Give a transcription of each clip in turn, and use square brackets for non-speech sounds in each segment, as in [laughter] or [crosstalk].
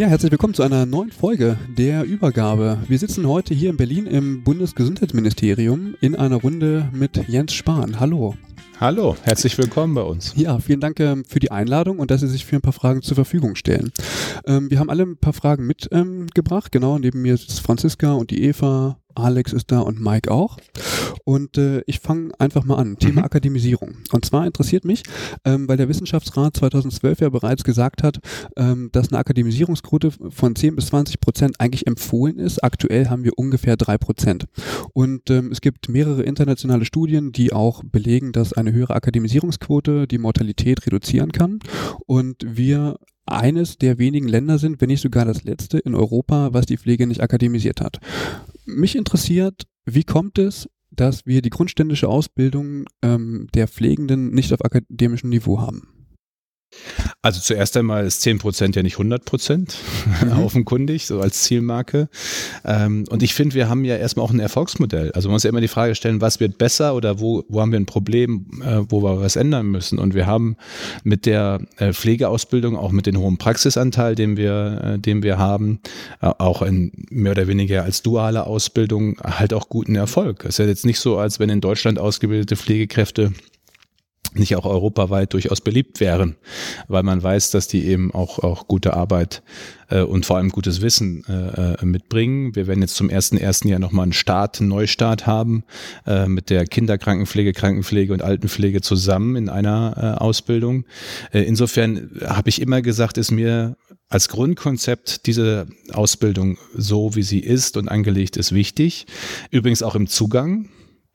Ja, herzlich willkommen zu einer neuen Folge der Übergabe. Wir sitzen heute hier in Berlin im Bundesgesundheitsministerium in einer Runde mit Jens Spahn. Hallo. Hallo, herzlich willkommen bei uns. Ja, vielen Dank ähm, für die Einladung und dass Sie sich für ein paar Fragen zur Verfügung stellen. Ähm, wir haben alle ein paar Fragen mitgebracht. Ähm, genau, neben mir ist Franziska und die Eva, Alex ist da und Mike auch. Und äh, ich fange einfach mal an. Thema mhm. Akademisierung. Und zwar interessiert mich, ähm, weil der Wissenschaftsrat 2012 ja bereits gesagt hat, ähm, dass eine Akademisierungsquote von 10 bis 20 Prozent eigentlich empfohlen ist. Aktuell haben wir ungefähr 3 Prozent. Und ähm, es gibt mehrere internationale Studien, die auch belegen, dass eine höhere Akademisierungsquote die Mortalität reduzieren kann. Und wir eines der wenigen Länder sind, wenn nicht sogar das letzte in Europa, was die Pflege nicht akademisiert hat. Mich interessiert, wie kommt es, dass wir die grundständische Ausbildung ähm, der Pflegenden nicht auf akademischem Niveau haben? Also zuerst einmal ist 10% ja nicht 100% [laughs] mhm. offenkundig, so als Zielmarke. Ähm, und ich finde, wir haben ja erstmal auch ein Erfolgsmodell. Also man muss ja immer die Frage stellen, was wird besser oder wo, wo haben wir ein Problem, äh, wo wir was ändern müssen. Und wir haben mit der äh, Pflegeausbildung, auch mit dem hohen Praxisanteil, den wir, äh, den wir haben, auch in mehr oder weniger als duale Ausbildung halt auch guten Erfolg. Es ist ja jetzt nicht so, als wenn in Deutschland ausgebildete Pflegekräfte nicht auch europaweit durchaus beliebt wären, weil man weiß, dass die eben auch, auch gute Arbeit äh, und vor allem gutes Wissen äh, äh mitbringen. Wir werden jetzt zum ersten ersten Jahr nochmal einen Start, einen Neustart haben äh, mit der Kinderkrankenpflege, Krankenpflege und Altenpflege zusammen in einer äh, Ausbildung. Äh, insofern habe ich immer gesagt, ist mir als Grundkonzept diese Ausbildung so, wie sie ist und angelegt ist, wichtig. Übrigens auch im Zugang.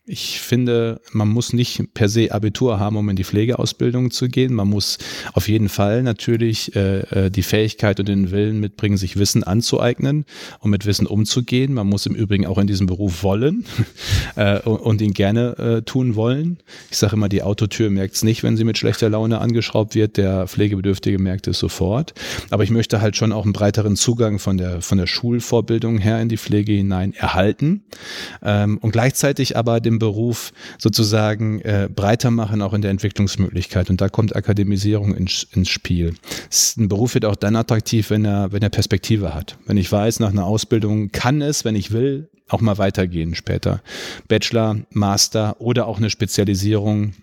Ich finde, man muss nicht per se Abitur haben, um in die Pflegeausbildung zu gehen. Man muss auf jeden Fall natürlich äh, äh, die Fähigkeit und den Willen mitbringen, sich Wissen anzueignen und mit Wissen umzugehen. Man muss im Übrigen auch in diesem Beruf wollen [laughs] äh, und ihn gerne äh, tun wollen. Ich sage immer, die Autotür merkt es nicht, wenn sie mit schlechter Laune angeschraubt wird. Der Pflegebedürftige merkt es sofort. Aber ich möchte halt schon auch einen breiteren Zugang von der, von der Schulvorbildung her in die Pflege hinein erhalten ähm, und gleichzeitig aber dem den Beruf sozusagen äh, breiter machen, auch in der Entwicklungsmöglichkeit. Und da kommt Akademisierung ins, ins Spiel. Ein Beruf wird auch dann attraktiv, wenn er, wenn er Perspektive hat. Wenn ich weiß, nach einer Ausbildung kann es, wenn ich will, auch mal weitergehen später. Bachelor, Master oder auch eine Spezialisierung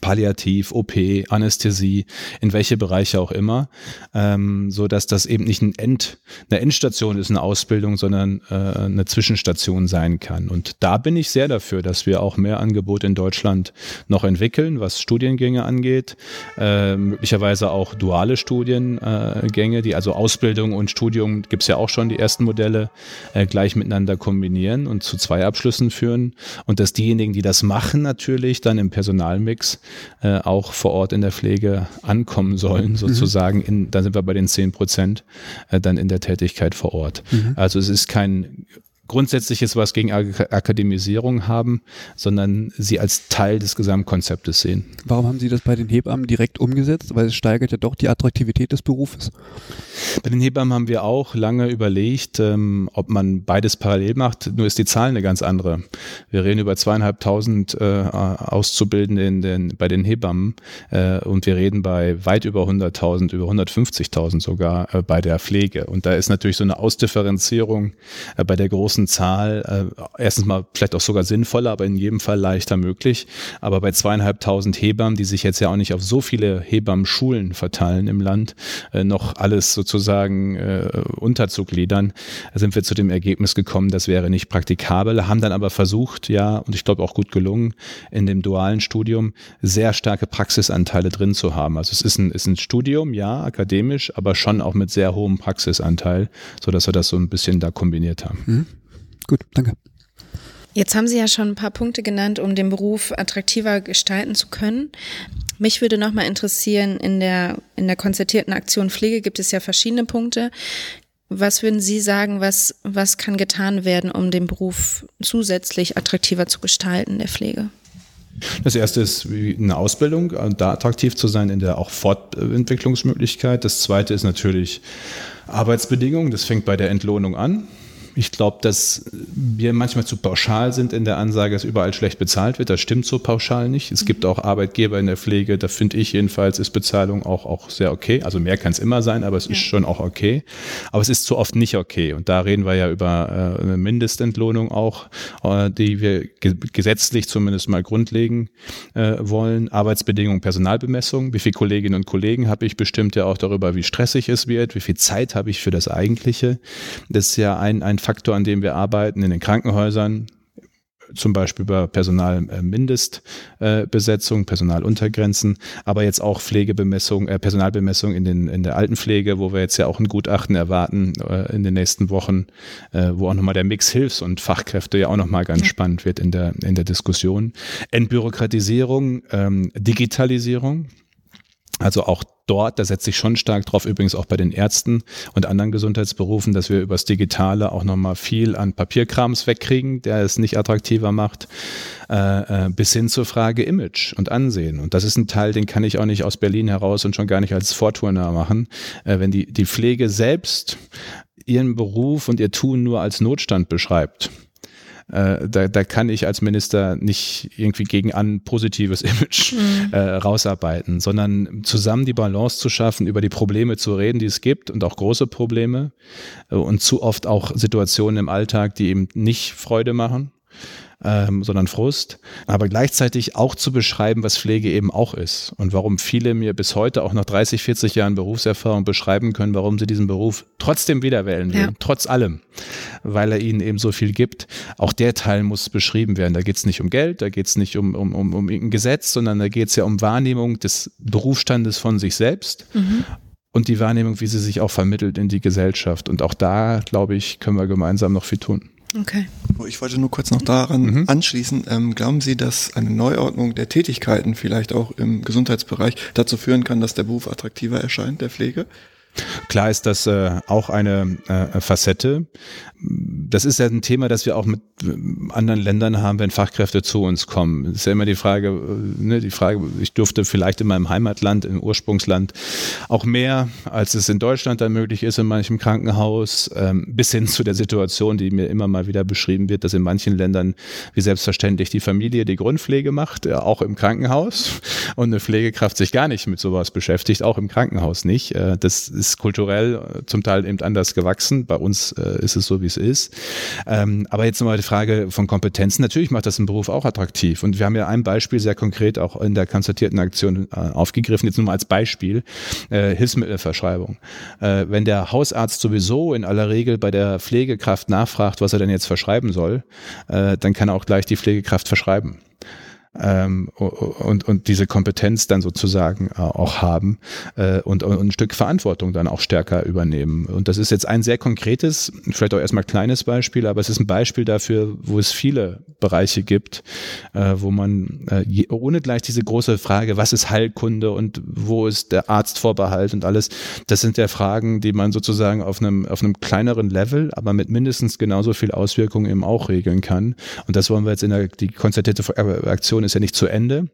Palliativ, OP, Anästhesie, in welche Bereiche auch immer, ähm, so dass das eben nicht ein End, eine Endstation ist, eine Ausbildung, sondern äh, eine Zwischenstation sein kann. Und da bin ich sehr dafür, dass wir auch mehr Angebot in Deutschland noch entwickeln, was Studiengänge angeht, äh, möglicherweise auch duale Studiengänge, die also Ausbildung und Studium gibt's ja auch schon die ersten Modelle äh, gleich miteinander kombinieren und zu zwei Abschlüssen führen und dass diejenigen, die das machen, natürlich dann im Personalmix äh, auch vor Ort in der Pflege ankommen sollen, mhm. sozusagen. Mhm. In, da sind wir bei den 10 Prozent äh, dann in der Tätigkeit vor Ort. Mhm. Also es ist kein Grundsätzliches was gegen Akademisierung haben, sondern sie als Teil des Gesamtkonzeptes sehen. Warum haben Sie das bei den Hebammen direkt umgesetzt? Weil es steigert ja doch die Attraktivität des Berufes. Bei den Hebammen haben wir auch lange überlegt, ähm, ob man beides parallel macht. Nur ist die Zahl eine ganz andere. Wir reden über zweieinhalbtausend äh, Auszubildende in den, bei den Hebammen äh, und wir reden bei weit über 100.000, über 150.000 sogar äh, bei der Pflege. Und da ist natürlich so eine Ausdifferenzierung äh, bei der großen großen Zahl äh, erstens mal vielleicht auch sogar sinnvoller, aber in jedem Fall leichter möglich. Aber bei zweieinhalbtausend Hebammen, die sich jetzt ja auch nicht auf so viele Hebammenschulen verteilen im Land, äh, noch alles sozusagen äh, unterzugliedern, sind wir zu dem Ergebnis gekommen, das wäre nicht praktikabel, haben dann aber versucht, ja, und ich glaube auch gut gelungen, in dem dualen Studium sehr starke Praxisanteile drin zu haben. Also es ist ein, ist ein Studium, ja, akademisch, aber schon auch mit sehr hohem Praxisanteil, so dass wir das so ein bisschen da kombiniert haben. Mhm. Gut, danke. Jetzt haben Sie ja schon ein paar Punkte genannt, um den Beruf attraktiver gestalten zu können. Mich würde nochmal interessieren, in der, in der konzertierten Aktion Pflege gibt es ja verschiedene Punkte. Was würden Sie sagen, was, was kann getan werden, um den Beruf zusätzlich attraktiver zu gestalten, der Pflege? Das erste ist eine Ausbildung, da attraktiv zu sein in der auch Fortentwicklungsmöglichkeit. Das zweite ist natürlich Arbeitsbedingungen. Das fängt bei der Entlohnung an. Ich glaube, dass wir manchmal zu pauschal sind in der Ansage, dass überall schlecht bezahlt wird. Das stimmt so pauschal nicht. Es gibt auch Arbeitgeber in der Pflege, da finde ich jedenfalls, ist Bezahlung auch, auch sehr okay. Also mehr kann es immer sein, aber es ja. ist schon auch okay. Aber es ist zu oft nicht okay. Und da reden wir ja über äh, eine Mindestentlohnung auch, äh, die wir ge gesetzlich zumindest mal grundlegen äh, wollen. Arbeitsbedingungen, Personalbemessung. Wie viele Kolleginnen und Kollegen habe ich bestimmt ja auch darüber, wie stressig es wird, wie viel Zeit habe ich für das Eigentliche. Das ist ja ein, ein Faktor, an dem wir arbeiten in den Krankenhäusern, zum Beispiel über Personalmindestbesetzung, Personaluntergrenzen, aber jetzt auch Pflegebemessung, äh, Personalbemessung in, den, in der Altenpflege, wo wir jetzt ja auch ein Gutachten erwarten äh, in den nächsten Wochen, äh, wo auch nochmal der Mix Hilfs- und Fachkräfte ja auch nochmal ganz ja. spannend wird in der, in der Diskussion. Entbürokratisierung, ähm, Digitalisierung, also auch dort, da setze ich schon stark drauf, übrigens auch bei den Ärzten und anderen Gesundheitsberufen, dass wir übers Digitale auch nochmal viel an Papierkrams wegkriegen, der es nicht attraktiver macht, äh, äh, bis hin zur Frage Image und Ansehen. Und das ist ein Teil, den kann ich auch nicht aus Berlin heraus und schon gar nicht als Vorturner machen. Äh, wenn die, die Pflege selbst ihren Beruf und ihr Tun nur als Notstand beschreibt, äh, da, da kann ich als Minister nicht irgendwie gegen ein positives [laughs] Image mhm. äh, rausarbeiten, sondern zusammen die Balance zu schaffen, über die Probleme zu reden, die es gibt und auch große Probleme äh, und zu oft auch Situationen im Alltag, die eben nicht Freude machen ähm, sondern Frust, aber gleichzeitig auch zu beschreiben, was Pflege eben auch ist und warum viele mir bis heute auch nach 30, 40 Jahren Berufserfahrung beschreiben können, warum sie diesen Beruf trotzdem wieder wählen will, ja. trotz allem, weil er ihnen eben so viel gibt. Auch der Teil muss beschrieben werden. Da geht es nicht um Geld, da geht es nicht um, um, um, um irgendein Gesetz, sondern da geht es ja um Wahrnehmung des Berufsstandes von sich selbst. Mhm und die Wahrnehmung, wie sie sich auch vermittelt in die Gesellschaft. Und auch da, glaube ich, können wir gemeinsam noch viel tun. Okay. Oh, ich wollte nur kurz noch daran mhm. anschließen. Ähm, glauben Sie, dass eine Neuordnung der Tätigkeiten vielleicht auch im Gesundheitsbereich dazu führen kann, dass der Beruf attraktiver erscheint, der Pflege? Klar ist das äh, auch eine äh, Facette. Das ist ja ein Thema, das wir auch mit anderen Ländern haben, wenn Fachkräfte zu uns kommen. Ist ja immer die Frage, äh, ne, die Frage, ich durfte vielleicht in meinem Heimatland, im Ursprungsland auch mehr, als es in Deutschland dann möglich ist, in manchem Krankenhaus, ähm, bis hin zu der Situation, die mir immer mal wieder beschrieben wird, dass in manchen Ländern wie selbstverständlich die Familie die Grundpflege macht, äh, auch im Krankenhaus und eine Pflegekraft sich gar nicht mit sowas beschäftigt, auch im Krankenhaus nicht. Äh, das ist kulturell äh, zum Teil eben anders gewachsen. Bei uns äh, ist es so, wie es ist. Ähm, aber jetzt nochmal die Frage von Kompetenzen. Natürlich macht das einen Beruf auch attraktiv. Und wir haben ja ein Beispiel sehr konkret auch in der konstatierten Aktion äh, aufgegriffen. Jetzt nur mal als Beispiel. Äh, Hilfsmittelverschreibung. Äh, wenn der Hausarzt sowieso in aller Regel bei der Pflegekraft nachfragt, was er denn jetzt verschreiben soll, äh, dann kann er auch gleich die Pflegekraft verschreiben ähm, und, und diese Kompetenz dann sozusagen äh, auch haben äh, und, und ein Stück Verantwortung dann auch stärker übernehmen. Und das ist jetzt ein sehr konkretes, vielleicht auch erstmal kleines Beispiel, aber es ist ein Beispiel dafür, wo es viele Bereiche gibt, äh, wo man äh, je, ohne gleich diese große Frage, was ist Heilkunde und wo ist der Arztvorbehalt und alles, das sind ja Fragen, die man sozusagen auf einem, auf einem kleineren Level, aber mit mindestens genauso viel Auswirkungen eben auch regeln kann. Und das wollen wir jetzt in der die konzertierte Aktion Diskussion ist ja nicht zu Ende,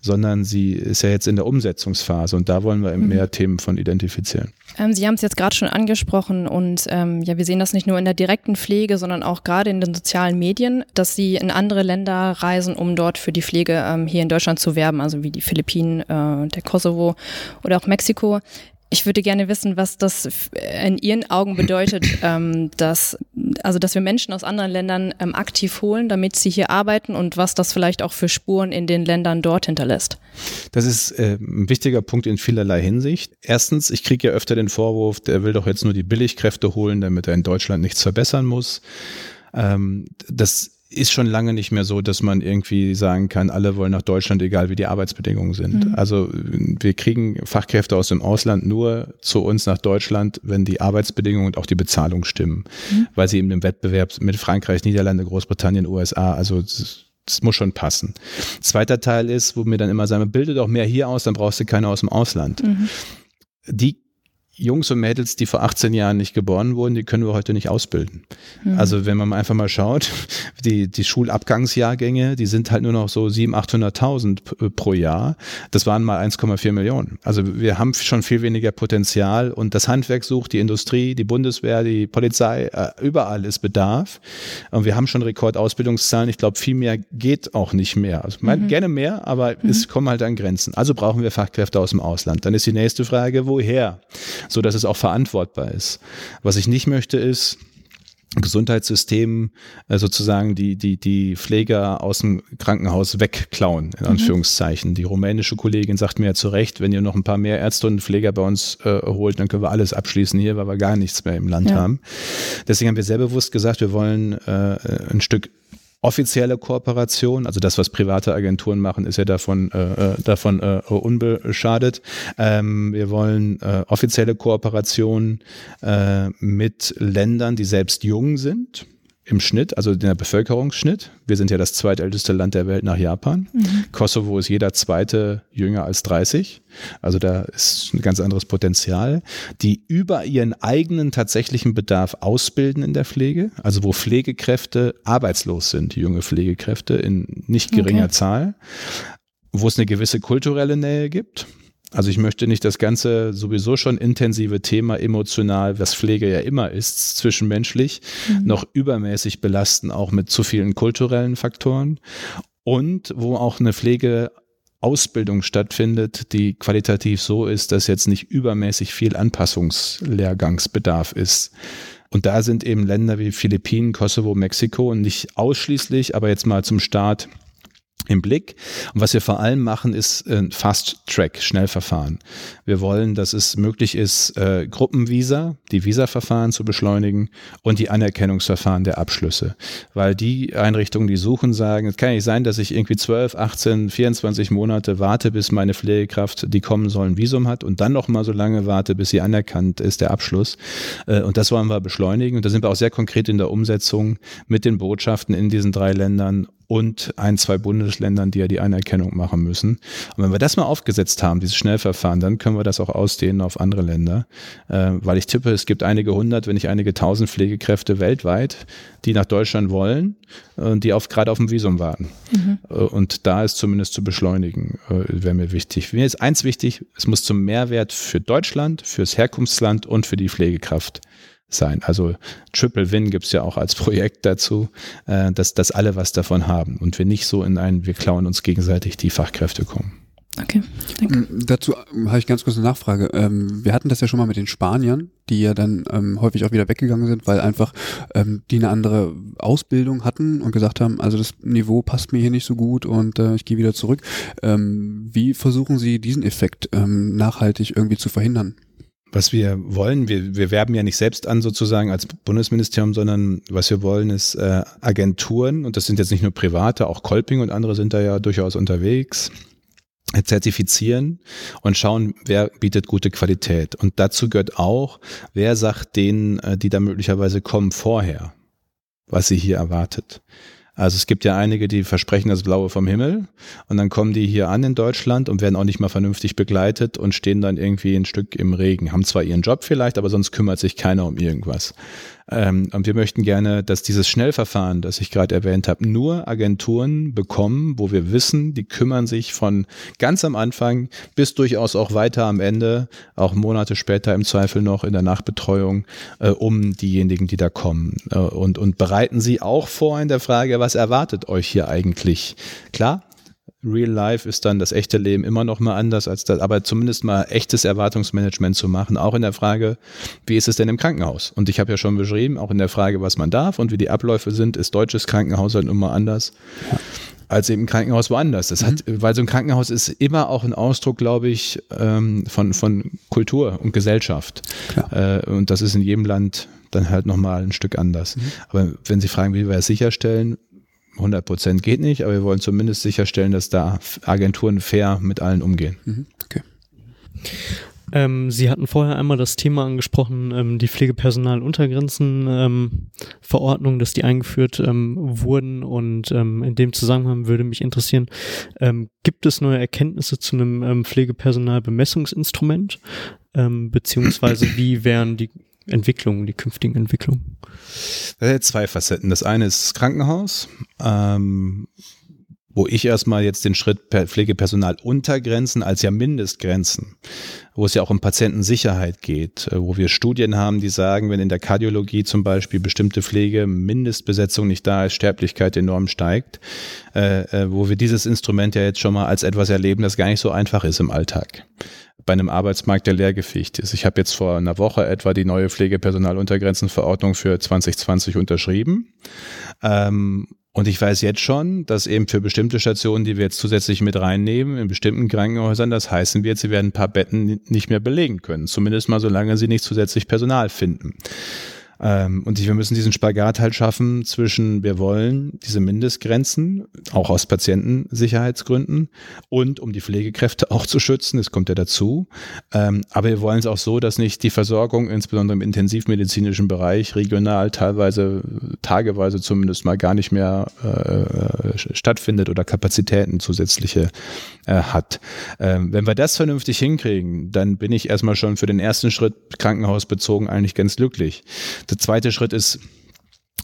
sondern sie ist ja jetzt in der Umsetzungsphase und da wollen wir mhm. mehr Themen von identifizieren. Ähm, sie haben es jetzt gerade schon angesprochen und ähm, ja, wir sehen das nicht nur in der direkten Pflege, sondern auch gerade in den sozialen Medien, dass Sie in andere Länder reisen, um dort für die Pflege ähm, hier in Deutschland zu werben, also wie die Philippinen, äh, der Kosovo oder auch Mexiko. Ich würde gerne wissen, was das in Ihren Augen bedeutet, [coughs] ähm, dass, also, dass wir Menschen aus anderen Ländern ähm, aktiv holen, damit sie hier arbeiten und was das vielleicht auch für Spuren in den Ländern dort hinterlässt. Das ist äh, ein wichtiger Punkt in vielerlei Hinsicht. Erstens, ich kriege ja öfter den Vorwurf, der will doch jetzt nur die Billigkräfte holen, damit er in Deutschland nichts verbessern muss. Ähm, das ist schon lange nicht mehr so, dass man irgendwie sagen kann, alle wollen nach Deutschland, egal wie die Arbeitsbedingungen sind. Mhm. Also wir kriegen Fachkräfte aus dem Ausland nur zu uns nach Deutschland, wenn die Arbeitsbedingungen und auch die Bezahlung stimmen, mhm. weil sie eben im Wettbewerb mit Frankreich, Niederlande, Großbritannien, USA, also das muss schon passen. Zweiter Teil ist, wo mir dann immer sagen, bilde doch mehr hier aus, dann brauchst du keine aus dem Ausland. Mhm. Die Jungs und Mädels, die vor 18 Jahren nicht geboren wurden, die können wir heute nicht ausbilden. Mhm. Also wenn man einfach mal schaut, [laughs] die, die Schulabgangsjahrgänge, die sind halt nur noch so 700.000, 800.000 pro Jahr. Das waren mal 1,4 Millionen. Also wir haben schon viel weniger Potenzial und das Handwerk sucht, die Industrie, die Bundeswehr, die Polizei, äh, überall ist Bedarf. Und wir haben schon Rekordausbildungszahlen. Ich glaube, viel mehr geht auch nicht mehr. Also mhm. gerne mehr, aber mhm. es kommen halt an Grenzen. Also brauchen wir Fachkräfte aus dem Ausland. Dann ist die nächste Frage, woher? So dass es auch verantwortbar ist. Was ich nicht möchte ist, Gesundheitssystem äh, sozusagen die, die, die Pfleger aus dem Krankenhaus wegklauen, in mhm. Anführungszeichen. Mhm. Die rumänische Kollegin sagt mir ja zu Recht, wenn ihr noch ein paar mehr Ärzte und Pfleger bei uns äh, holt, dann können wir alles abschließen hier, weil wir gar nichts mehr im Land ja. haben. Deswegen haben wir sehr bewusst gesagt, wir wollen äh, ein Stück offizielle Kooperation, also das, was private Agenturen machen, ist ja davon, äh, äh, davon äh, unbeschadet. Ähm, wir wollen äh, offizielle Kooperation äh, mit Ländern, die selbst jung sind im Schnitt, also der Bevölkerungsschnitt. Wir sind ja das zweitälteste Land der Welt nach Japan. Mhm. Kosovo ist jeder zweite jünger als 30. Also da ist ein ganz anderes Potenzial. Die über ihren eigenen tatsächlichen Bedarf ausbilden in der Pflege, also wo Pflegekräfte arbeitslos sind, junge Pflegekräfte in nicht geringer okay. Zahl, wo es eine gewisse kulturelle Nähe gibt. Also ich möchte nicht das ganze sowieso schon intensive Thema emotional, was Pflege ja immer ist, zwischenmenschlich, mhm. noch übermäßig belasten, auch mit zu vielen kulturellen Faktoren. Und wo auch eine Pflegeausbildung stattfindet, die qualitativ so ist, dass jetzt nicht übermäßig viel Anpassungslehrgangsbedarf ist. Und da sind eben Länder wie Philippinen, Kosovo, Mexiko und nicht ausschließlich, aber jetzt mal zum Start im Blick. Und was wir vor allem machen, ist ein Fast-Track, Schnellverfahren. Wir wollen, dass es möglich ist, äh, Gruppenvisa, die Visa-Verfahren zu beschleunigen und die Anerkennungsverfahren der Abschlüsse. Weil die Einrichtungen, die suchen, sagen, es kann nicht sein, dass ich irgendwie 12, 18, 24 Monate warte, bis meine Pflegekraft, die kommen soll, ein Visum hat und dann noch mal so lange warte, bis sie anerkannt ist, der Abschluss. Äh, und das wollen wir beschleunigen. Und da sind wir auch sehr konkret in der Umsetzung mit den Botschaften in diesen drei Ländern und ein, zwei Bundesländern, die ja die Anerkennung machen müssen. Und wenn wir das mal aufgesetzt haben, dieses Schnellverfahren, dann können wir das auch ausdehnen auf andere Länder. Äh, weil ich tippe, es gibt einige hundert, wenn nicht einige tausend Pflegekräfte weltweit, die nach Deutschland wollen und die auf, gerade auf dem Visum warten. Mhm. Äh, und da ist zumindest zu beschleunigen, äh, wäre mir wichtig. Mir ist eins wichtig, es muss zum Mehrwert für Deutschland, fürs Herkunftsland und für die Pflegekraft sein. Also Triple Win gibt's ja auch als Projekt dazu, äh, dass, dass alle was davon haben und wir nicht so in einen, wir klauen uns gegenseitig die Fachkräfte kommen. Okay, danke. Mm, dazu ähm, habe ich ganz kurz eine Nachfrage. Ähm, wir hatten das ja schon mal mit den Spaniern, die ja dann ähm, häufig auch wieder weggegangen sind, weil einfach ähm, die eine andere Ausbildung hatten und gesagt haben, also das Niveau passt mir hier nicht so gut und äh, ich gehe wieder zurück. Ähm, wie versuchen Sie diesen Effekt ähm, nachhaltig irgendwie zu verhindern? Was wir wollen, wir, wir werben ja nicht selbst an sozusagen als Bundesministerium, sondern was wir wollen ist äh, Agenturen und das sind jetzt nicht nur private, auch Kolping und andere sind da ja durchaus unterwegs zertifizieren und schauen, wer bietet gute Qualität. Und dazu gehört auch, wer sagt denen, äh, die da möglicherweise kommen, vorher, was sie hier erwartet. Also es gibt ja einige, die versprechen das Blaue vom Himmel und dann kommen die hier an in Deutschland und werden auch nicht mal vernünftig begleitet und stehen dann irgendwie ein Stück im Regen. Haben zwar ihren Job vielleicht, aber sonst kümmert sich keiner um irgendwas. Ähm, und wir möchten gerne, dass dieses Schnellverfahren, das ich gerade erwähnt habe, nur Agenturen bekommen, wo wir wissen, die kümmern sich von ganz am Anfang bis durchaus auch weiter am Ende, auch Monate später im Zweifel noch in der Nachbetreuung, äh, um diejenigen, die da kommen. Äh, und, und bereiten sie auch vor in der Frage, was erwartet euch hier eigentlich? Klar, Real Life ist dann das echte Leben immer noch mal anders als das, aber zumindest mal echtes Erwartungsmanagement zu machen, auch in der Frage, wie ist es denn im Krankenhaus? Und ich habe ja schon beschrieben, auch in der Frage, was man darf und wie die Abläufe sind, ist deutsches Krankenhaus halt immer anders. Ja als eben ein Krankenhaus woanders. Das mhm. hat, weil so ein Krankenhaus ist immer auch ein Ausdruck, glaube ich, ähm, von, von Kultur und Gesellschaft. Äh, und das ist in jedem Land dann halt nochmal ein Stück anders. Mhm. Aber wenn Sie fragen, wie wir es sicherstellen, 100 Prozent geht nicht, aber wir wollen zumindest sicherstellen, dass da Agenturen fair mit allen umgehen. Mhm. Okay. Ähm, Sie hatten vorher einmal das Thema angesprochen, ähm, die Pflegepersonaluntergrenzenverordnung, ähm, dass die eingeführt ähm, wurden und ähm, in dem Zusammenhang würde mich interessieren, ähm, gibt es neue Erkenntnisse zu einem ähm, Pflegepersonalbemessungsinstrument, ähm, beziehungsweise wie wären die Entwicklungen, die künftigen Entwicklungen? Das sind zwei Facetten. Das eine ist Krankenhaus. Ähm, wo ich erstmal jetzt den Schritt per Pflegepersonal untergrenzen als ja Mindestgrenzen, wo es ja auch um Patientensicherheit geht, äh, wo wir Studien haben, die sagen, wenn in der Kardiologie zum Beispiel bestimmte Pflege, Mindestbesetzung nicht da ist, Sterblichkeit enorm steigt, äh, äh, wo wir dieses Instrument ja jetzt schon mal als etwas erleben, das gar nicht so einfach ist im Alltag bei einem Arbeitsmarkt, der leergefegt ist. Ich habe jetzt vor einer Woche etwa die neue Pflegepersonaluntergrenzenverordnung für 2020 unterschrieben. Ähm, und ich weiß jetzt schon, dass eben für bestimmte Stationen, die wir jetzt zusätzlich mit reinnehmen, in bestimmten Krankenhäusern, das heißen wird, sie werden ein paar Betten nicht mehr belegen können. Zumindest mal, solange sie nicht zusätzlich Personal finden. Ähm, und wir müssen diesen Spagat halt schaffen zwischen, wir wollen diese Mindestgrenzen, auch aus Patientensicherheitsgründen und um die Pflegekräfte auch zu schützen, das kommt ja dazu. Ähm, aber wir wollen es auch so, dass nicht die Versorgung, insbesondere im intensivmedizinischen Bereich, regional teilweise, tageweise zumindest mal gar nicht mehr äh, stattfindet oder Kapazitäten zusätzliche äh, hat. Ähm, wenn wir das vernünftig hinkriegen, dann bin ich erstmal schon für den ersten Schritt krankenhausbezogen eigentlich ganz glücklich. Der zweite Schritt ist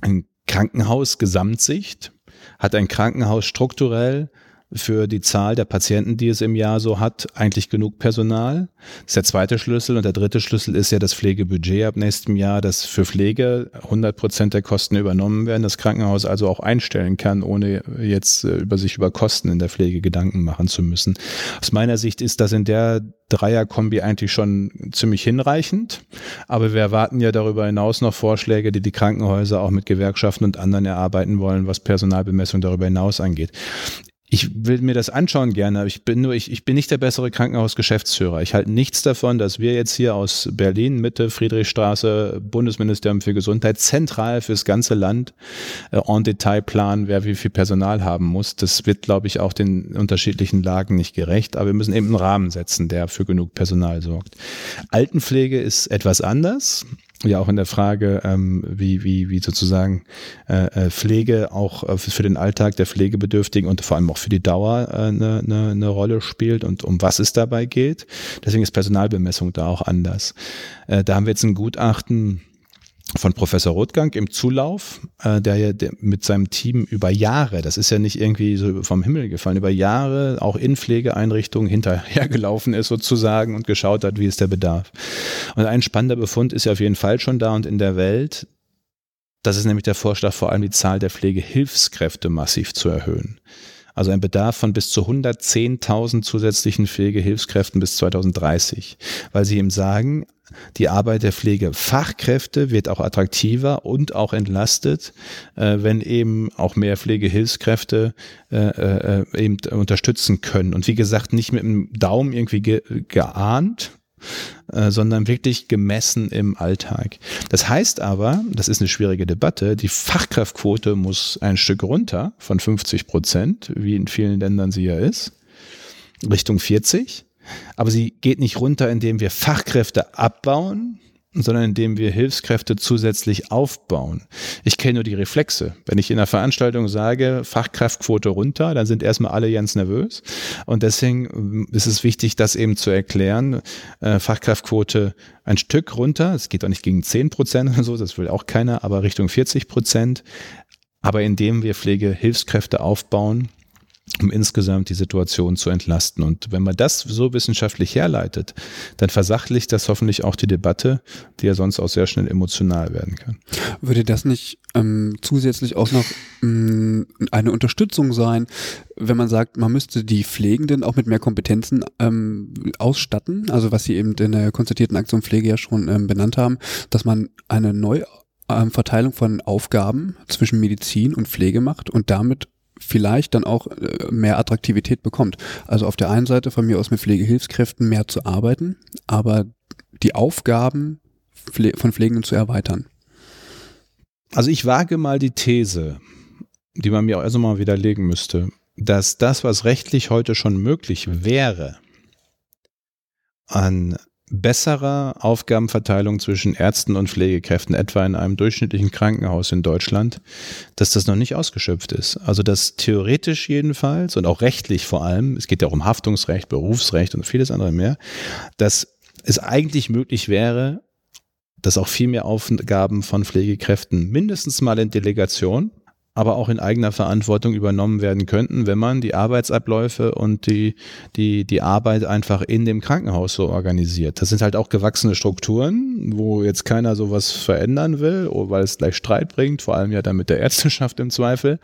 ein Krankenhaus Gesamtsicht. Hat ein Krankenhaus strukturell für die Zahl der Patienten, die es im Jahr so hat, eigentlich genug Personal. Das ist der zweite Schlüssel. Und der dritte Schlüssel ist ja das Pflegebudget ab nächstem Jahr, dass für Pflege 100 Prozent der Kosten übernommen werden, das Krankenhaus also auch einstellen kann, ohne jetzt äh, über sich über Kosten in der Pflege Gedanken machen zu müssen. Aus meiner Sicht ist das in der Dreierkombi eigentlich schon ziemlich hinreichend. Aber wir erwarten ja darüber hinaus noch Vorschläge, die die Krankenhäuser auch mit Gewerkschaften und anderen erarbeiten wollen, was Personalbemessung darüber hinaus angeht ich will mir das anschauen gerne, aber ich bin nur, ich, ich bin nicht der bessere Krankenhausgeschäftsführer. Ich halte nichts davon, dass wir jetzt hier aus Berlin, Mitte, Friedrichstraße, Bundesministerium für Gesundheit, zentral fürs ganze Land äh, en Detail planen, wer wie viel Personal haben muss. Das wird, glaube ich, auch den unterschiedlichen Lagen nicht gerecht, aber wir müssen eben einen Rahmen setzen, der für genug Personal sorgt. Altenpflege ist etwas anders ja auch in der Frage, ähm, wie, wie, wie sozusagen äh, äh Pflege auch äh, für den Alltag der Pflegebedürftigen und vor allem auch für die Dauer äh, eine, eine, eine Rolle spielt und um was es dabei geht. Deswegen ist Personalbemessung da auch anders. Äh, da haben wir jetzt ein Gutachten von Professor Rothgang im Zulauf, äh, der ja mit seinem Team über Jahre, das ist ja nicht irgendwie so vom Himmel gefallen, über Jahre auch in Pflegeeinrichtungen hinterhergelaufen ist sozusagen und geschaut hat, wie ist der Bedarf. Und ein spannender Befund ist ja auf jeden Fall schon da und in der Welt, das ist nämlich der Vorschlag, vor allem die Zahl der Pflegehilfskräfte massiv zu erhöhen. Also ein Bedarf von bis zu 110.000 zusätzlichen Pflegehilfskräften bis 2030, weil sie ihm sagen, die Arbeit der Pflegefachkräfte wird auch attraktiver und auch entlastet, äh, wenn eben auch mehr Pflegehilfskräfte äh, äh, eben unterstützen können. Und wie gesagt, nicht mit dem Daumen irgendwie ge geahnt, äh, sondern wirklich gemessen im Alltag. Das heißt aber, das ist eine schwierige Debatte, die Fachkraftquote muss ein Stück runter von 50 Prozent, wie in vielen Ländern sie ja ist, Richtung 40. Aber sie geht nicht runter, indem wir Fachkräfte abbauen, sondern indem wir Hilfskräfte zusätzlich aufbauen. Ich kenne nur die Reflexe. Wenn ich in einer Veranstaltung sage, Fachkraftquote runter, dann sind erstmal alle ganz nervös. Und deswegen ähm, ist es wichtig, das eben zu erklären. Äh, Fachkraftquote ein Stück runter. Es geht auch nicht gegen 10 Prozent oder so, das will auch keiner, aber Richtung 40 Prozent. Aber indem wir Pflegehilfskräfte aufbauen, um insgesamt die Situation zu entlasten. Und wenn man das so wissenschaftlich herleitet, dann versachlicht das hoffentlich auch die Debatte, die ja sonst auch sehr schnell emotional werden kann. Würde das nicht ähm, zusätzlich auch noch ähm, eine Unterstützung sein, wenn man sagt, man müsste die Pflegenden auch mit mehr Kompetenzen ähm, ausstatten? Also was Sie eben in der konstatierten Aktion Pflege ja schon ähm, benannt haben, dass man eine Neuverteilung von Aufgaben zwischen Medizin und Pflege macht und damit vielleicht dann auch äh, mehr Attraktivität bekommt. Also auf der einen Seite von mir aus mit Pflegehilfskräften mehr zu arbeiten, aber die Aufgaben von Pflegenden zu erweitern. Also ich wage mal die These, die man mir also mal widerlegen müsste, dass das, was rechtlich heute schon möglich wäre, an besserer Aufgabenverteilung zwischen Ärzten und Pflegekräften, etwa in einem durchschnittlichen Krankenhaus in Deutschland, dass das noch nicht ausgeschöpft ist. Also dass theoretisch jedenfalls und auch rechtlich vor allem, es geht ja auch um Haftungsrecht, Berufsrecht und vieles andere mehr, dass es eigentlich möglich wäre, dass auch viel mehr Aufgaben von Pflegekräften mindestens mal in Delegation aber auch in eigener Verantwortung übernommen werden könnten, wenn man die Arbeitsabläufe und die, die, die Arbeit einfach in dem Krankenhaus so organisiert. Das sind halt auch gewachsene Strukturen, wo jetzt keiner sowas verändern will, oh, weil es gleich Streit bringt, vor allem ja dann mit der Ärzteschaft im Zweifel.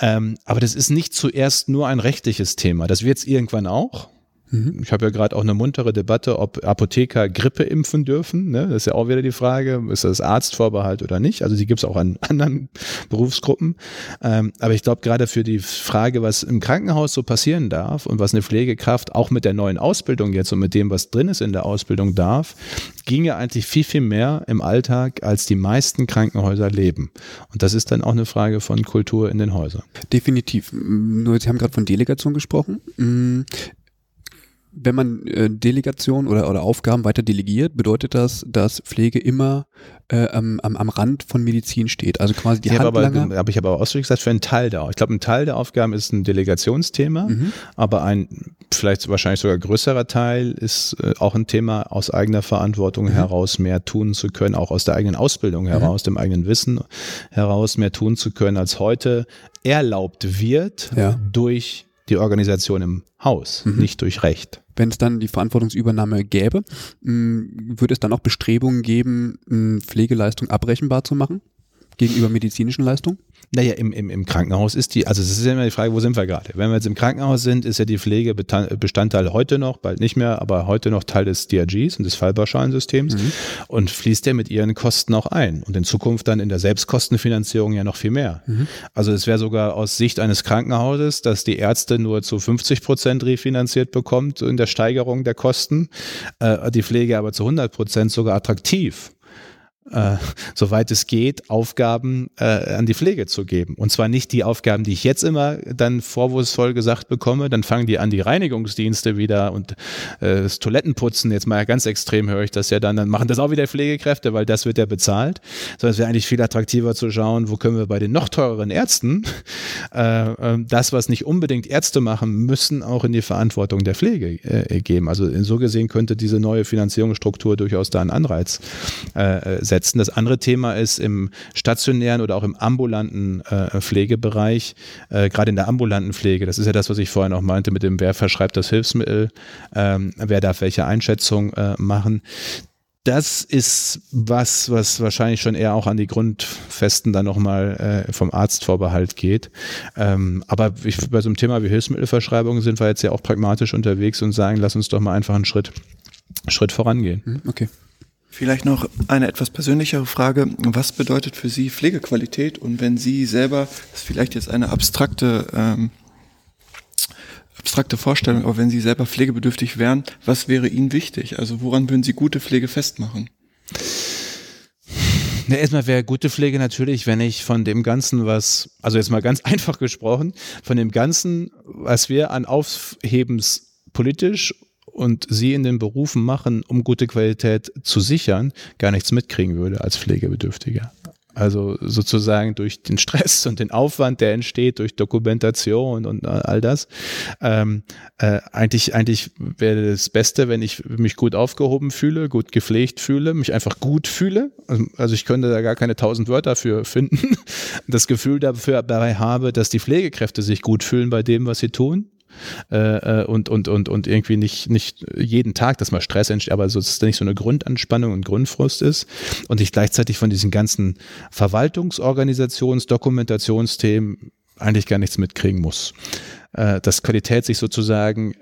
Ähm, aber das ist nicht zuerst nur ein rechtliches Thema. Das wird es irgendwann auch. Mhm. Ich habe ja gerade auch eine muntere Debatte, ob Apotheker Grippe impfen dürfen. Ne? Das ist ja auch wieder die Frage, ist das Arztvorbehalt oder nicht? Also die gibt es auch an [laughs] anderen Berufsgruppen. Ähm, aber ich glaube, gerade für die Frage, was im Krankenhaus so passieren darf und was eine Pflegekraft auch mit der neuen Ausbildung jetzt und mit dem, was drin ist in der Ausbildung darf, ginge eigentlich viel, viel mehr im Alltag, als die meisten Krankenhäuser leben. Und das ist dann auch eine Frage von Kultur in den Häusern. Definitiv. Nur, Sie haben gerade von Delegation gesprochen. Wenn man äh, Delegation oder, oder Aufgaben weiter delegiert, bedeutet das, dass Pflege immer äh, am, am Rand von Medizin steht. Also quasi die ich Handlanger. Habe hab ich aber ausdrücklich gesagt, für einen Teil der Ich glaube, ein Teil der Aufgaben ist ein Delegationsthema, mhm. aber ein vielleicht wahrscheinlich sogar größerer Teil ist äh, auch ein Thema aus eigener Verantwortung mhm. heraus mehr tun zu können, auch aus der eigenen Ausbildung mhm. heraus, mhm. dem eigenen Wissen heraus mehr tun zu können, als heute erlaubt wird ja. durch die Organisation im Haus, mhm. nicht durch Recht wenn es dann die Verantwortungsübernahme gäbe, würde es dann auch Bestrebungen geben, Pflegeleistung abrechenbar zu machen gegenüber medizinischen Leistungen? Naja, im, im, im Krankenhaus ist die, also es ist ja immer die Frage, wo sind wir gerade? Wenn wir jetzt im Krankenhaus sind, ist ja die Pflege Bestandteil heute noch, bald nicht mehr, aber heute noch Teil des DRGs und des Fallpauschalensystems mhm. und fließt ja mit ihren Kosten auch ein und in Zukunft dann in der Selbstkostenfinanzierung ja noch viel mehr. Mhm. Also es wäre sogar aus Sicht eines Krankenhauses, dass die Ärzte nur zu 50 Prozent refinanziert bekommt in der Steigerung der Kosten, äh, die Pflege aber zu 100 Prozent sogar attraktiv äh, soweit es geht, Aufgaben äh, an die Pflege zu geben. Und zwar nicht die Aufgaben, die ich jetzt immer dann vorwurfsvoll gesagt bekomme, dann fangen die an, die Reinigungsdienste wieder und äh, das Toilettenputzen, jetzt mal ganz extrem höre ich das ja dann, dann machen das auch wieder Pflegekräfte, weil das wird ja bezahlt. Sondern es wäre eigentlich viel attraktiver zu schauen, wo können wir bei den noch teureren Ärzten äh, ähm, das, was nicht unbedingt Ärzte machen müssen, auch in die Verantwortung der Pflege äh, geben. Also so gesehen könnte diese neue Finanzierungsstruktur durchaus da einen Anreiz äh, setzen setzen. Das andere Thema ist im stationären oder auch im ambulanten äh, Pflegebereich, äh, gerade in der ambulanten Pflege, das ist ja das, was ich vorhin auch meinte, mit dem, wer verschreibt das Hilfsmittel, ähm, wer darf welche Einschätzung äh, machen das ist was, was wahrscheinlich schon eher auch an die Grundfesten dann nochmal äh, vom Arztvorbehalt geht. Ähm, aber ich, bei so einem Thema wie Hilfsmittelverschreibung sind wir jetzt ja auch pragmatisch unterwegs und sagen, lass uns doch mal einfach einen Schritt, Schritt vorangehen. Mhm, okay. Vielleicht noch eine etwas persönlichere Frage. Was bedeutet für Sie Pflegequalität? Und wenn Sie selber, das ist vielleicht jetzt eine abstrakte, ähm, abstrakte Vorstellung, aber wenn Sie selber pflegebedürftig wären, was wäre Ihnen wichtig? Also woran würden Sie gute Pflege festmachen? Na, erstmal wäre gute Pflege natürlich, wenn ich von dem Ganzen, was, also jetzt mal ganz [laughs] einfach gesprochen, von dem Ganzen, was wir an Aufhebens politisch und sie in den Berufen machen, um gute Qualität zu sichern, gar nichts mitkriegen würde als Pflegebedürftiger. Also sozusagen durch den Stress und den Aufwand, der entsteht, durch Dokumentation und all das. Ähm, äh, eigentlich eigentlich wäre das Beste, wenn ich mich gut aufgehoben fühle, gut gepflegt fühle, mich einfach gut fühle. Also ich könnte da gar keine tausend Wörter für finden. Das Gefühl dafür dabei habe, dass die Pflegekräfte sich gut fühlen bei dem, was sie tun äh, äh, und, und, und, und irgendwie nicht, nicht jeden Tag, dass mal Stress entsteht, aber so, dass es nicht so eine Grundanspannung und Grundfrust ist und ich gleichzeitig von diesen ganzen Verwaltungsorganisations-, Dokumentationsthemen eigentlich gar nichts mitkriegen muss. Äh, dass Qualität sich sozusagen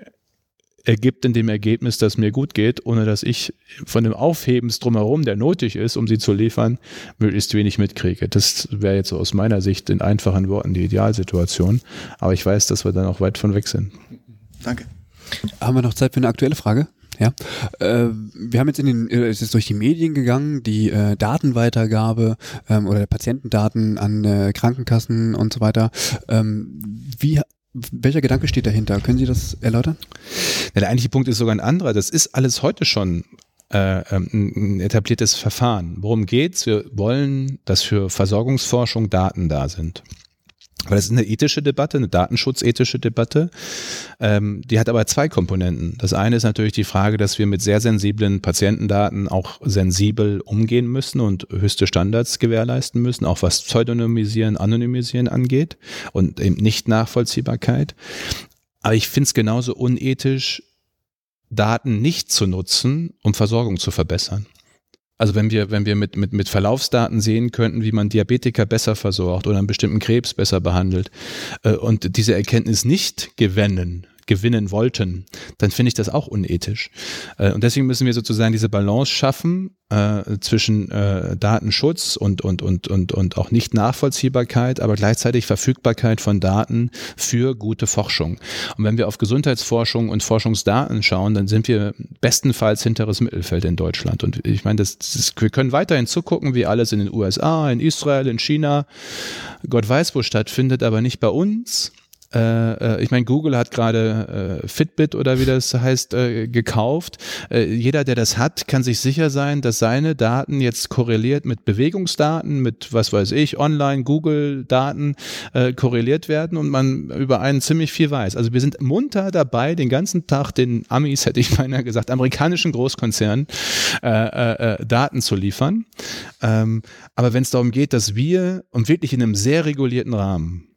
ergibt in dem Ergebnis, dass mir gut geht, ohne dass ich von dem Aufhebens drumherum, der nötig ist, um sie zu liefern, möglichst wenig mitkriege. Das wäre jetzt so aus meiner Sicht in einfachen Worten die Idealsituation. Aber ich weiß, dass wir dann auch weit von weg sind. Danke. Haben wir noch Zeit für eine aktuelle Frage? Ja, äh, wir haben jetzt in den, äh, es ist durch die Medien gegangen, die äh, Datenweitergabe ähm, oder Patientendaten an äh, Krankenkassen und so weiter. Ähm, wie welcher Gedanke steht dahinter? Können Sie das erläutern? Ja, der eigentliche Punkt ist sogar ein anderer. Das ist alles heute schon äh, ähm, ein etabliertes Verfahren. Worum geht's? Wir wollen, dass für Versorgungsforschung Daten da sind. Weil das ist eine ethische Debatte, eine datenschutzethische Debatte. Ähm, die hat aber zwei Komponenten. Das eine ist natürlich die Frage, dass wir mit sehr sensiblen Patientendaten auch sensibel umgehen müssen und höchste Standards gewährleisten müssen, auch was Pseudonymisieren, Anonymisieren angeht und eben nicht Nachvollziehbarkeit. Aber ich finde es genauso unethisch, Daten nicht zu nutzen, um Versorgung zu verbessern. Also wenn wir, wenn wir mit, mit, mit Verlaufsdaten sehen könnten, wie man Diabetiker besser versorgt oder einen bestimmten Krebs besser behandelt äh, und diese Erkenntnis nicht gewinnen, gewinnen wollten, dann finde ich das auch unethisch. Äh, und deswegen müssen wir sozusagen diese Balance schaffen äh, zwischen äh, Datenschutz und, und, und, und, und auch nicht Nachvollziehbarkeit, aber gleichzeitig Verfügbarkeit von Daten für gute Forschung. Und wenn wir auf Gesundheitsforschung und Forschungsdaten schauen, dann sind wir bestenfalls hinteres Mittelfeld in Deutschland. Und ich meine, das, das, wir können weiterhin zugucken, wie alles in den USA, in Israel, in China, Gott weiß wo stattfindet, aber nicht bei uns. Äh, äh, ich meine, Google hat gerade äh, Fitbit oder wie das heißt, äh, gekauft. Äh, jeder, der das hat, kann sich sicher sein, dass seine Daten jetzt korreliert mit Bewegungsdaten, mit was weiß ich, Online, Google-Daten äh, korreliert werden und man über einen ziemlich viel weiß. Also wir sind munter dabei, den ganzen Tag den Amis, hätte ich beinahe gesagt, amerikanischen Großkonzernen Daten zu liefern. Ähm, aber wenn es darum geht, dass wir und wirklich in einem sehr regulierten Rahmen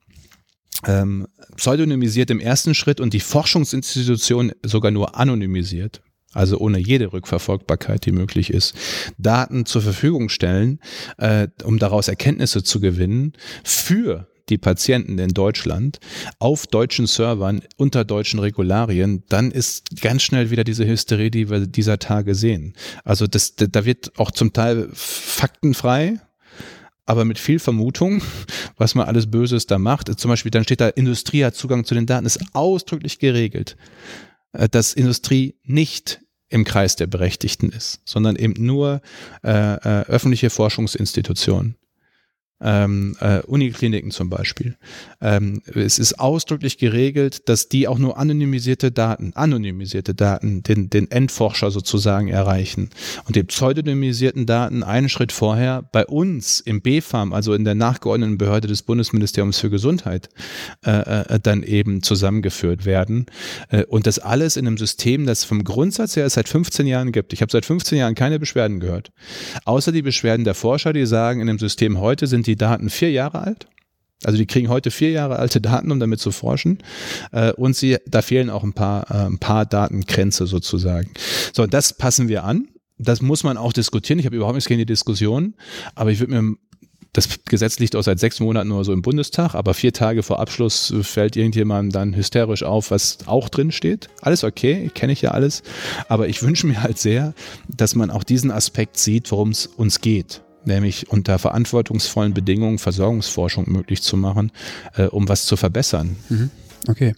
ähm, pseudonymisiert im ersten Schritt und die Forschungsinstitution sogar nur anonymisiert, also ohne jede Rückverfolgbarkeit, die möglich ist, Daten zur Verfügung stellen, äh, um daraus Erkenntnisse zu gewinnen für die Patienten in Deutschland auf deutschen Servern unter deutschen Regularien, dann ist ganz schnell wieder diese Hysterie, die wir dieser Tage sehen. Also das, da wird auch zum Teil faktenfrei aber mit viel Vermutung, was man alles Böses da macht. Zum Beispiel, dann steht da, Industrie hat Zugang zu den Daten, ist ausdrücklich geregelt, äh, dass Industrie nicht im Kreis der Berechtigten ist, sondern eben nur äh, äh, öffentliche Forschungsinstitutionen ähm, äh, Unikliniken zum Beispiel. Ähm, es ist ausdrücklich geregelt, dass die auch nur anonymisierte Daten, anonymisierte Daten den, den Endforscher sozusagen erreichen und die pseudonymisierten Daten einen Schritt vorher bei uns im BfArM, also in der nachgeordneten Behörde des Bundesministeriums für Gesundheit, äh, äh, dann eben zusammengeführt werden. Äh, und das alles in einem System, das vom Grundsatz her es seit 15 Jahren gibt. Ich habe seit 15 Jahren keine Beschwerden gehört. Außer die Beschwerden der Forscher, die sagen, in dem System heute sind die Daten vier Jahre alt. Also die kriegen heute vier Jahre alte Daten, um damit zu forschen. Äh, und sie, da fehlen auch ein paar, äh, ein paar Datenkränze sozusagen. So, das passen wir an. Das muss man auch diskutieren. Ich habe überhaupt nichts gegen die Diskussion, aber ich würde mir das Gesetz liegt auch seit sechs Monaten nur so im Bundestag, aber vier Tage vor Abschluss fällt irgendjemandem dann hysterisch auf, was auch drin steht. Alles okay, kenne ich ja alles. Aber ich wünsche mir halt sehr, dass man auch diesen Aspekt sieht, worum es uns geht nämlich unter verantwortungsvollen Bedingungen Versorgungsforschung möglich zu machen, äh, um was zu verbessern. Mhm. Okay.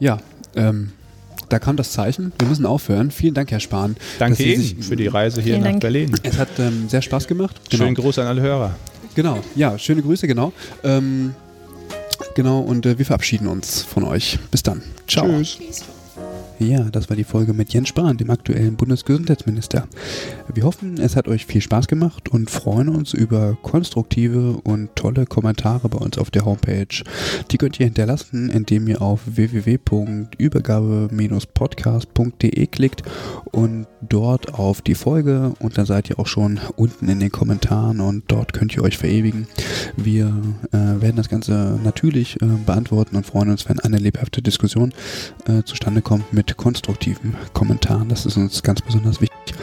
Ja, ähm, da kam das Zeichen. Wir müssen aufhören. Vielen Dank, Herr Spahn. Danke Ihnen für die Reise hier nach Dank. Berlin. Es hat ähm, sehr Spaß gemacht. Genau. Schönen Gruß an alle Hörer. Genau, ja, schöne Grüße, genau. Ähm, genau, und äh, wir verabschieden uns von euch. Bis dann. Ciao. Tschüss. Ja, das war die Folge mit Jens Spahn, dem aktuellen Bundesgesundheitsminister. Wir hoffen, es hat euch viel Spaß gemacht und freuen uns über konstruktive und tolle Kommentare bei uns auf der Homepage. Die könnt ihr hinterlassen, indem ihr auf www.übergabe-podcast.de klickt und dort auf die Folge und dann seid ihr auch schon unten in den Kommentaren und dort könnt ihr euch verewigen. Wir äh, werden das Ganze natürlich äh, beantworten und freuen uns, wenn eine lebhafte Diskussion äh, zustande kommt mit konstruktiven Kommentaren. Das ist uns ganz besonders wichtig.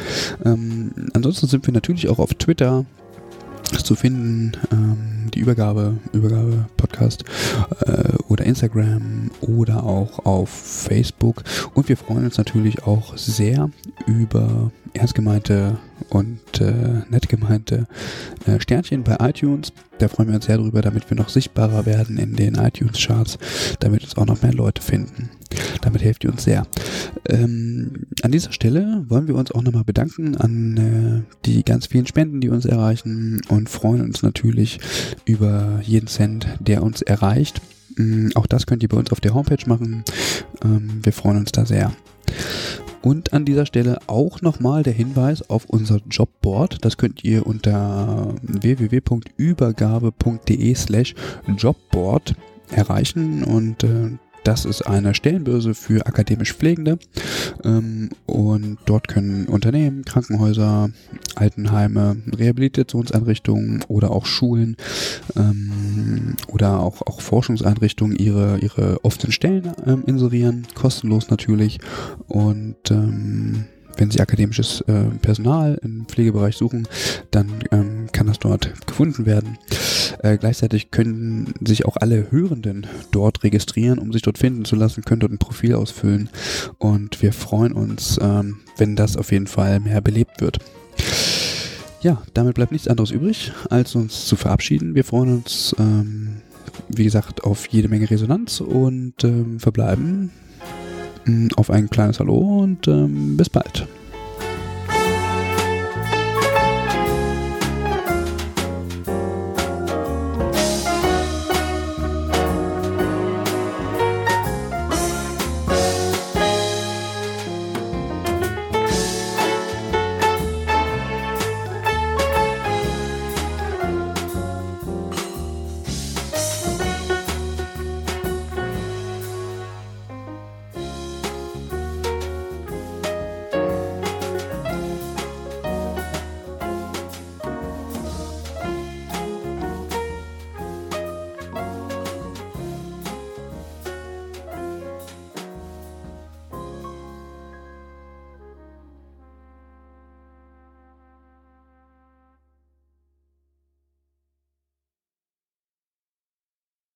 Ähm, ansonsten sind wir natürlich auch auf Twitter zu finden, ähm, die Übergabe, Übergabe Podcast äh, oder Instagram oder auch auf Facebook. Und wir freuen uns natürlich auch sehr über ernst gemeinte und äh, nett gemeinte äh, Sternchen bei iTunes. Da freuen wir uns sehr drüber, damit wir noch sichtbarer werden in den iTunes-Charts, damit uns auch noch mehr Leute finden. Damit helft ihr uns sehr. Ähm, an dieser Stelle wollen wir uns auch nochmal bedanken an äh, die ganz vielen Spenden, die uns erreichen und freuen uns natürlich über jeden Cent, der uns erreicht. Ähm, auch das könnt ihr bei uns auf der Homepage machen. Ähm, wir freuen uns da sehr. Und an dieser Stelle auch nochmal der Hinweis auf unser Jobboard. Das könnt ihr unter www.übergabe.de slash Jobboard erreichen und äh, das ist eine Stellenbörse für akademisch Pflegende. Ähm, und dort können Unternehmen, Krankenhäuser, Altenheime, Rehabilitationseinrichtungen oder auch Schulen ähm, oder auch, auch Forschungseinrichtungen ihre, ihre offenen Stellen ähm, inserieren, kostenlos natürlich. Und ähm, wenn Sie akademisches äh, Personal im Pflegebereich suchen, dann ähm, kann das dort gefunden werden. Äh, gleichzeitig können sich auch alle Hörenden dort registrieren, um sich dort finden zu lassen, können dort ein Profil ausfüllen und wir freuen uns, ähm, wenn das auf jeden Fall mehr belebt wird. Ja, damit bleibt nichts anderes übrig, als uns zu verabschieden. Wir freuen uns, ähm, wie gesagt, auf jede Menge Resonanz und ähm, verbleiben auf ein kleines Hallo und ähm, bis bald.